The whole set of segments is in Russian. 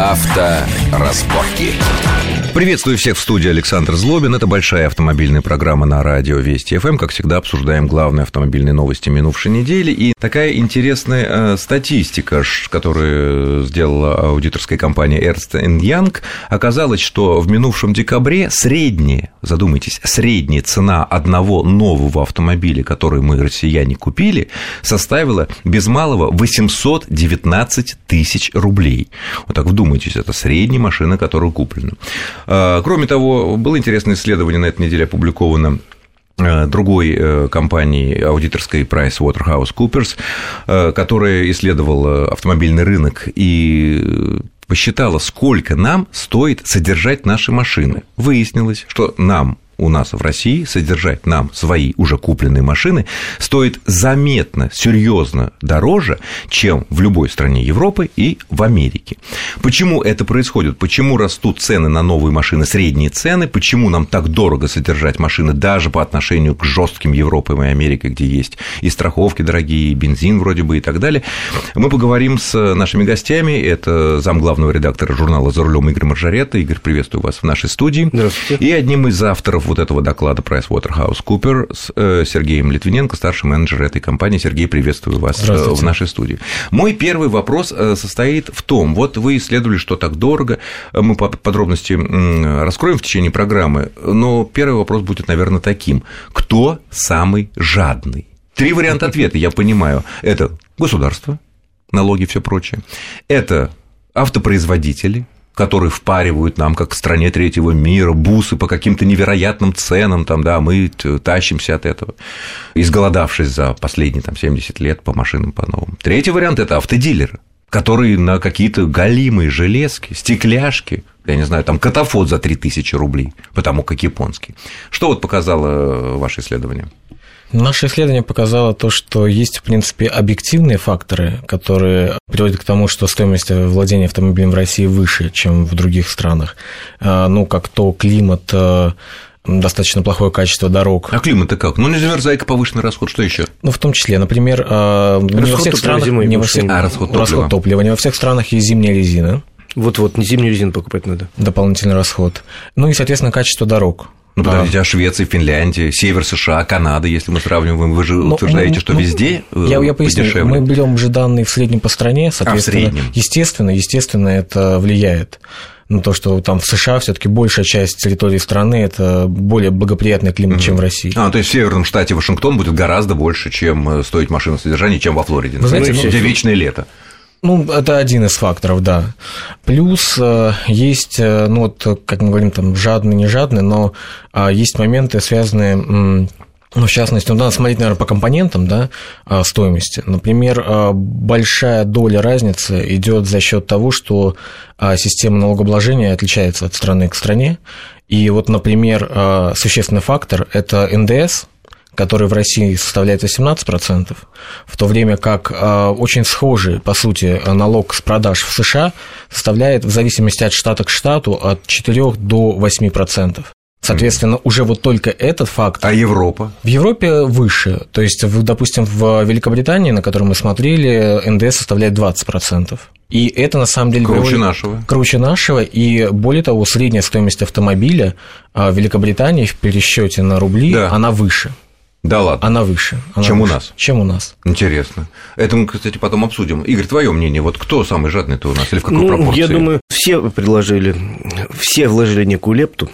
Авторазборки. Приветствую всех в студии Александр Злобин. Это большая автомобильная программа на радио Вести ФМ. Как всегда, обсуждаем главные автомобильные новости минувшей недели. И такая интересная э, статистика, которую сделала аудиторская компания Ernst Young, оказалось, что в минувшем декабре средняя, задумайтесь, средняя цена одного нового автомобиля, который мы, россияне, купили, составила без малого 819 тысяч рублей. Вот так вдумайтесь, это средняя машина, которая куплена. А, кроме того, было интересное исследование на этой неделе опубликовано э, другой э, компании аудиторской PricewaterhouseCoopers, э, которая исследовала автомобильный рынок и посчитала, сколько нам стоит содержать наши машины. Выяснилось, что нам у нас в России содержать нам свои уже купленные машины стоит заметно, серьезно дороже, чем в любой стране Европы и в Америке. Почему это происходит? Почему растут цены на новые машины, средние цены? Почему нам так дорого содержать машины даже по отношению к жестким Европам и Америке, где есть и страховки дорогие, и бензин вроде бы и так далее? Мы поговорим с нашими гостями. Это зам главного редактора журнала «За рулем» Игорь Маржарета. Игорь, приветствую вас в нашей студии. Здравствуйте. И одним из авторов вот этого доклада PricewaterhouseCoopers с э, Сергеем Литвиненко, старший менеджер этой компании. Сергей, приветствую вас э, в нашей студии. Мой первый вопрос э, состоит в том, вот вы исследовали, что так дорого, мы подробности раскроем в течение программы, но первый вопрос будет, наверное, таким. Кто самый жадный? Три варианта ответа, я понимаю. Это государство, налоги и все прочее. Это автопроизводители, которые впаривают нам, как в стране третьего мира, бусы по каким-то невероятным ценам, там, да, мы тащимся от этого, изголодавшись за последние там, 70 лет по машинам по новым. Третий вариант – это автодилеры, которые на какие-то галимые железки, стекляшки, я не знаю, там катафот за 3000 рублей, потому как японский. Что вот показало ваше исследование? Наше исследование показало то, что есть, в принципе, объективные факторы, которые приводят к тому, что стоимость владения автомобилем в России выше, чем в других странах. А, ну, как то климат, а, достаточно плохое качество дорог. А климат-то как? Ну, не замерзайка, повышенный расход, что еще? Ну, в том числе, например, а, не во всех странах... Не во всех, а, расход топлива. расход топлива. Не во всех странах есть зимняя резина. Вот-вот, не зимнюю резину покупать надо. Дополнительный расход. Ну и, соответственно, качество дорог. Ну, подождите, а Швеция, Финляндия, север США, Канада, если мы сравниваем, вы же ну, утверждаете, ну, что ну, везде я, я поясню, подешевле. мы берем же данные в среднем по стране, соответственно, а, в среднем. естественно, естественно, это влияет на то, что там в США все-таки большая часть территории страны это более благоприятный климат, mm-hmm. чем в России. А, то есть в северном штате Вашингтон будет гораздо больше, чем э, стоить машина содержания, чем во Флориде. Вы знаете, ну, где вечное лето. Ну, это один из факторов, да. Плюс э, есть, э, ну вот, как мы говорим, там жадный, не жадный, но а, есть моменты, связанные ну, в частности, ну, надо смотреть, наверное, по компонентам да, а, стоимости. Например, а, большая доля разницы идет за счет того, что система налогообложения отличается от страны к стране. И вот, например, существенный фактор – это НДС, который в России составляет 18%, в то время как э, очень схожий, по сути, налог с продаж в США составляет в зависимости от штата к штату от 4 до 8%. Соответственно, уже вот только этот факт. А Европа? В Европе выше. То есть, допустим, в Великобритании, на которой мы смотрели, НДС составляет 20%. И это на самом деле круче приводит... нашего. Круче нашего. И более того, средняя стоимость автомобиля в Великобритании в пересчете на рубли да. она выше. Да ладно. Она выше. Она чем выше, у нас? Чем у нас. Интересно. Это мы, кстати, потом обсудим. Игорь, твое мнение, вот кто самый жадный-то у нас или в какой ну, пропорции? Я думаю, все предложили, все вложили некую лепту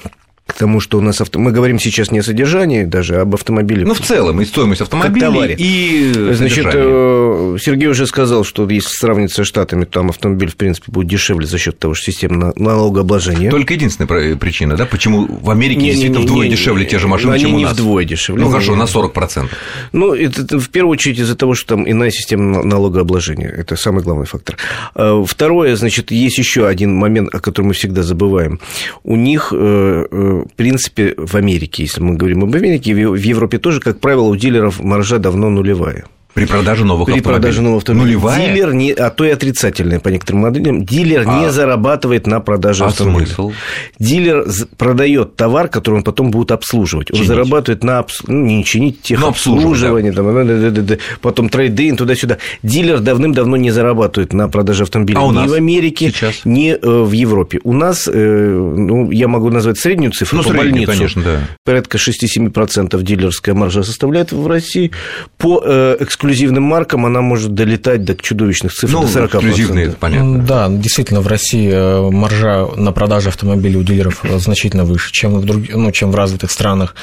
к тому, что у нас авто... мы говорим сейчас не о содержании, даже а об автомобиле. Ну, в целом, и стоимость автомобиля, и Значит, э, Сергей уже сказал, что если сравнить со Штатами, то там автомобиль, в принципе, будет дешевле за счет того, что система налогообложения. Только единственная причина, да, почему в Америке не, действительно не, не, вдвое дешевле те же машины, они чем у нас? не вдвое дешевле. Ну, хорошо, на 40%. Ну, это в первую очередь из-за того, что там иная система налогообложения. Это самый главный фактор. А, второе, значит, есть еще один момент, о котором мы всегда забываем. У них э, э, в принципе, в Америке, если мы говорим об Америке, в Европе тоже, как правило, у дилеров маржа давно нулевая. При продаже новых При автомобилей. продаже нового автомобиля. Нулевая? Дилер, не, а то и отрицательная по некоторым моделям, дилер А. не зарабатывает на продаже А автомобиля. смысл? Дилер продает товар, который он потом будет обслуживать. Он Чинить. зарабатывает на обс- ну, не чинить, техобслуживание, там, да, да, потом трейдинг, туда-сюда. Дилер давным-давно не зарабатывает на продаже автомобиля А у ни нас в Америке, сейчас? ни э, в Европе. У нас, э, ну, я могу назвать среднюю цифру Ну, по среднюю, больницу. конечно, да. Порядка 6-7% дилерская маржа составляет в России. По э, эксклюзивным маркам она может долетать до чудовищных цифр, Ну, до 40%. эксклюзивные, это понятно. Да, действительно, в России э, маржа на продажу автомобилей у дилеров э, значительно выше, чем в, друг... ну, чем в развитых странах.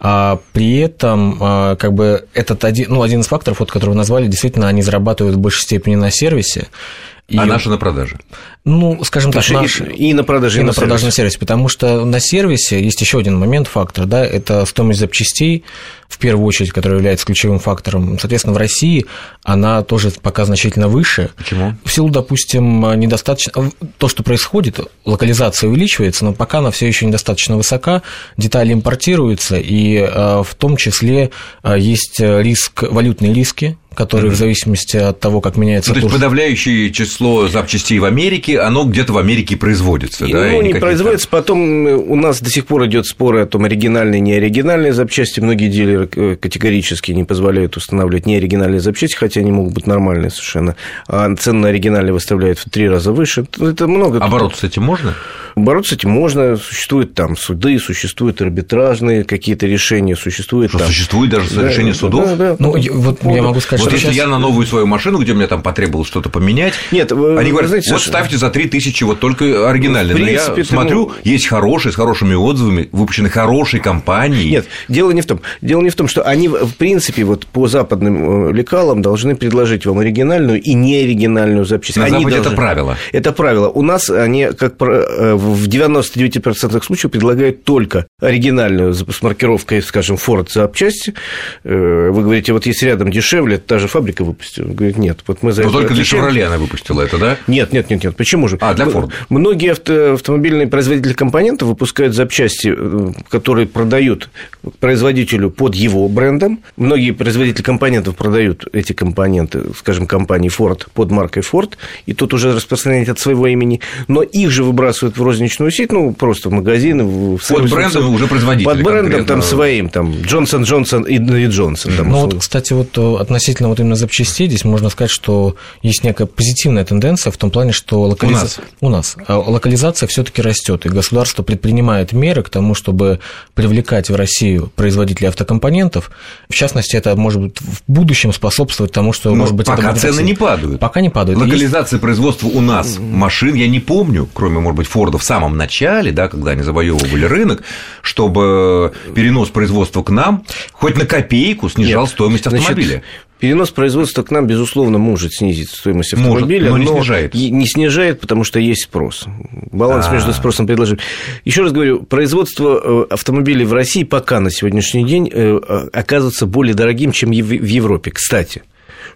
А при этом, а, как бы, этот один, ну, один из факторов, вот, который вы назвали, действительно, они зарабатывают в большей степени на сервисе. И, А наши на продаже. ну, скажем так, Потому наш... что и, и на продаже, и и на на продажном сервисе. сервисе, потому что на сервисе есть еще один момент, фактор, да, это стоимость запчастей, в первую очередь, которая является ключевым фактором. Соответственно, в России она тоже пока значительно выше. Почему? В силу, допустим, недостаточно... То, что происходит, локализация увеличивается, но пока она все еще недостаточно высока, детали импортируются, и э, в том числе э, есть риск, валютные риски, которые в зависимости от того, как меняется Ну, то есть курс... подавляющее число запчастей в Америке, оно где-то в Америке производится, И, да? ну, и не производится. Потом э, у нас до сих пор идет спор о том, оригинальные, не оригинальные запчасти. Многие дилеры э, категорически не позволяют устанавливать неоригинальные запчасти, хотя они могут быть нормальные совершенно. А цены на оригинальные выставляют в три раза выше. Это много. там. А бороться с этим можно? Бороться с этим можно. Существуют там суды, существуют арбитражные какие-то решения, существует Что там... существует даже Да, решение да, судов? да, да. Ну, вот я могу сказать, Вот если сейчас- я на новую свою машину, где мне там потребовалось что-то поменять, Нет, вы- они говорят, знаете, вот Саша- ставьте за 3 тысячи вот только оригинальный. В Но принципе, я ты, смотрю, ну- есть хорошие, с хорошими отзывами, выпущены хорошей компанией. Нет, дело не в том. Дело не в том, что они, в принципе, вот по западным э, лекалам должны предложить вам оригинальную и неоригинальную запчасть. На Они Западе должны- это правило. Это правило. У нас они, как э, в 99% случаев, предлагают только оригинальную с с маркировкой, скажем, Ford запчасти. Э, Вы говорите, вот есть рядом дешевле, та же фабрика выпустила. Говорит, нет, вот мы за Но это только для отвечаем. Chevrolet она выпустила это, да? Нет, нет, нет, нет. Почему же? А, для Ford. Многие авто- автомобильные производители компонентов выпускают запчасти, э, которые продают производителю под его брендом. Многие производители компонентов продают эти компоненты, скажем, компании Ford под маркой Ford, и тут уже распространяют от своего имени. Но их же выбрасывают в розничную сеть, ну, просто в магазины. В в Под брендом уже производителя Под брендом конкретно. там своим, там, Джонсон Джонсон и, Джонсон. Там, Ну условно. вот, кстати, вот э, относительно вот именно запчастей, здесь можно сказать, что есть некая позитивная тенденция в том плане, что локализация... У нас. А локализация все таки растет, и государство предпринимает меры к тому, чтобы привлекать в Россию производителей автокомпонентов. В частности, это может быть в будущем способствовать тому, что, Но может быть, это пока будет цены не падают. Пока не падают. Есть- Локализация производства у нас машин, я не помню, кроме, может быть, Форда в самом начале, да, когда они завоевывали рынок, чтобы перенос производства к нам хоть на копейку снижал Нет. стоимость Значит, автомобиля. Перенос производства к нам, безусловно, может снизить стоимость Может, автомобиля, но не снижает. не снижает, потому что есть спрос. Баланс А. между спросом и предложением. Еще раз говорю, производство э, автомобилей в России пока на сегодняшний день э, э, оказывается более дорогим, чем в Европе. Кстати,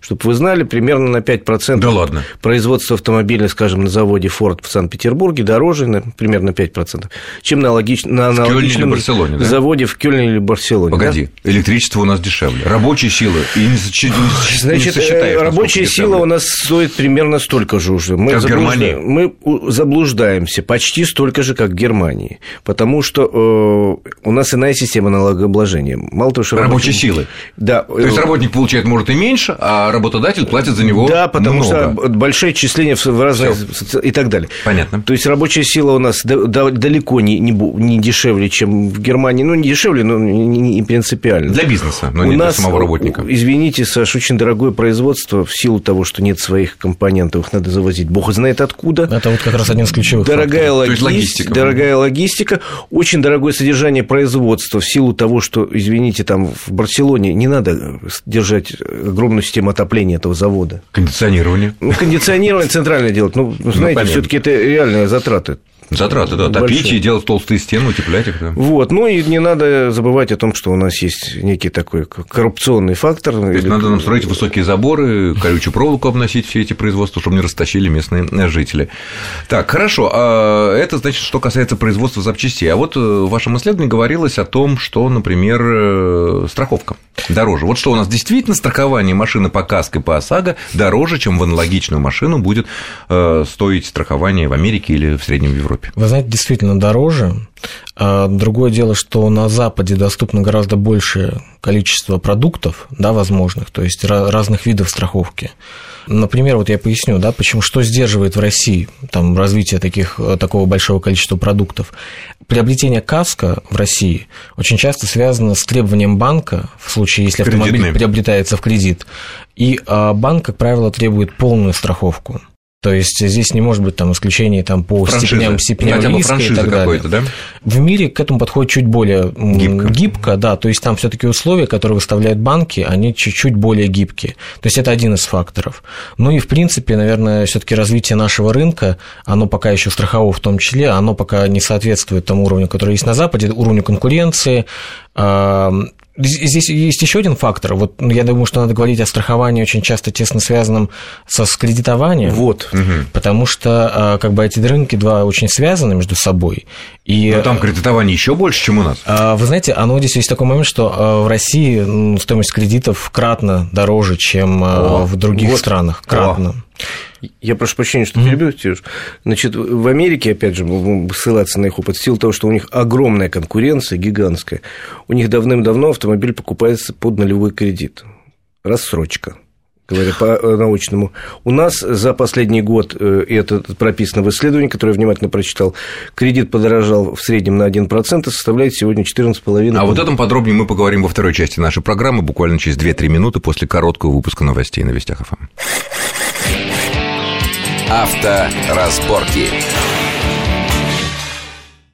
чтобы вы знали, примерно на 5% Да ладно. производство автомобиля, скажем, на заводе Ford в Санкт-Петербурге дороже, на, примерно 5%, чем на, логич- на аналогичном Барселоне, да? заводе в Кёльне или Барселоне. да? Погоди, электричество у нас дешевле, рабочая сила и не, сочи- Значит, не сочетаешь, э, насколько рабочая дешевле. сила у нас стоит примерно столько же уже. Мы, Как в Германии? мы заблуждаемся почти столько же, как в Германии. Потому что э, у нас иная система налогообложения. Мало того, что Рабочей работник- силы. Да. То есть э, работник получает, может, и меньше, а работодатель платит за него Да, потому много. что большие отчисления в в разные соци- и так далее. Понятно. То есть рабочая сила у нас да- да- далеко не, не, не дешевле, чем в Германии. Ну, не дешевле, но не, принципиально. Для бизнеса, но У не для нас, самого работника. Извините, Саш, очень дорогое производство в силу того, что нет своих компонентов, их надо завозить. Бог знает откуда. Это вот как раз один из ключевых Дорогая, То есть логис- логистика. дорогая логистика, очень дорогое содержание производства в силу того, что, извините, там в Барселоне не надо держать огромную систему отопления этого завода. Кондиционирование. Ну, кондиционирование центральное делать, ну, знаете, понятно. все-таки это реальные затраты. Затраты, да, большие. топить и делать толстые стены, утеплять их, да. Вот, ну и не надо забывать о том, что у нас есть некий такой коррупционный фактор. То есть надо нам строить высокие заборы, колючую проволоку обносить все эти производства, чтобы не растащили местные жители. Так, хорошо, а это значит, что касается производства запчастей. А вот э, в вашем исследовании говорилось о том, что, например, э, страховка дороже. Вот что у нас действительно страхование машины по КАСКО и по ОСАГО дороже, чем в аналогичную машину будет э, стоить страхование в Америке или в Среднем Европе. Вы знаете, действительно дороже. А другое дело, что на Западе доступно гораздо большее количество продуктов, да, возможных, то есть разных видов страховки. Например, вот я поясню, да, почему, что сдерживает в России там, развитие таких, такого большого количества продуктов. Приобретение каска в России очень часто связано с требованием банка, в случае, если автомобиль Кредитный. приобретается в кредит, и а, банк, как правило, требует полную страховку. То есть здесь не может быть там исключений там, по франшиза. степеням, степеням Хотя риска и так далее. Да? В мире к этому подходит чуть более гибко, гибко да, то есть там все таки условия, которые выставляют банки, они чуть-чуть более гибкие. То есть это один из факторов. Ну и в принципе, наверное, все таки развитие нашего рынка, оно пока еще страхового в том числе, оно пока не соответствует тому уровню, который есть на Западе, уровню конкуренции, Здесь есть еще один фактор. Вот ну, я думаю, что надо говорить о страховании очень часто тесно связанном со скредитованием. Вот. Потому что а, как бы эти рынки два очень связаны между собой. И, Но там кредитование еще больше, чем у нас. А, вы знаете, оно здесь есть такой момент, что а, в России стоимость кредитов кратно дороже, чем О, в других вот. странах. Кратно. О. Я прошу прощения, что перебил, Сереж. Значит, в Америке, опять же, ссылаться на их опыт, в силу того, что у них огромная конкуренция, гигантская, у них давным-давно автомобиль покупается под нулевой кредит. Рассрочка говоря по-научному. У нас за последний год, э, и это прописано в исследовании, которое я внимательно прочитал, кредит подорожал в среднем на 1% и составляет сегодня 14,5%. А вот этом подробнее мы поговорим во второй части нашей программы, буквально через 2-3 минуты после короткого выпуска новостей на Вестях ФМ. Авторазборки.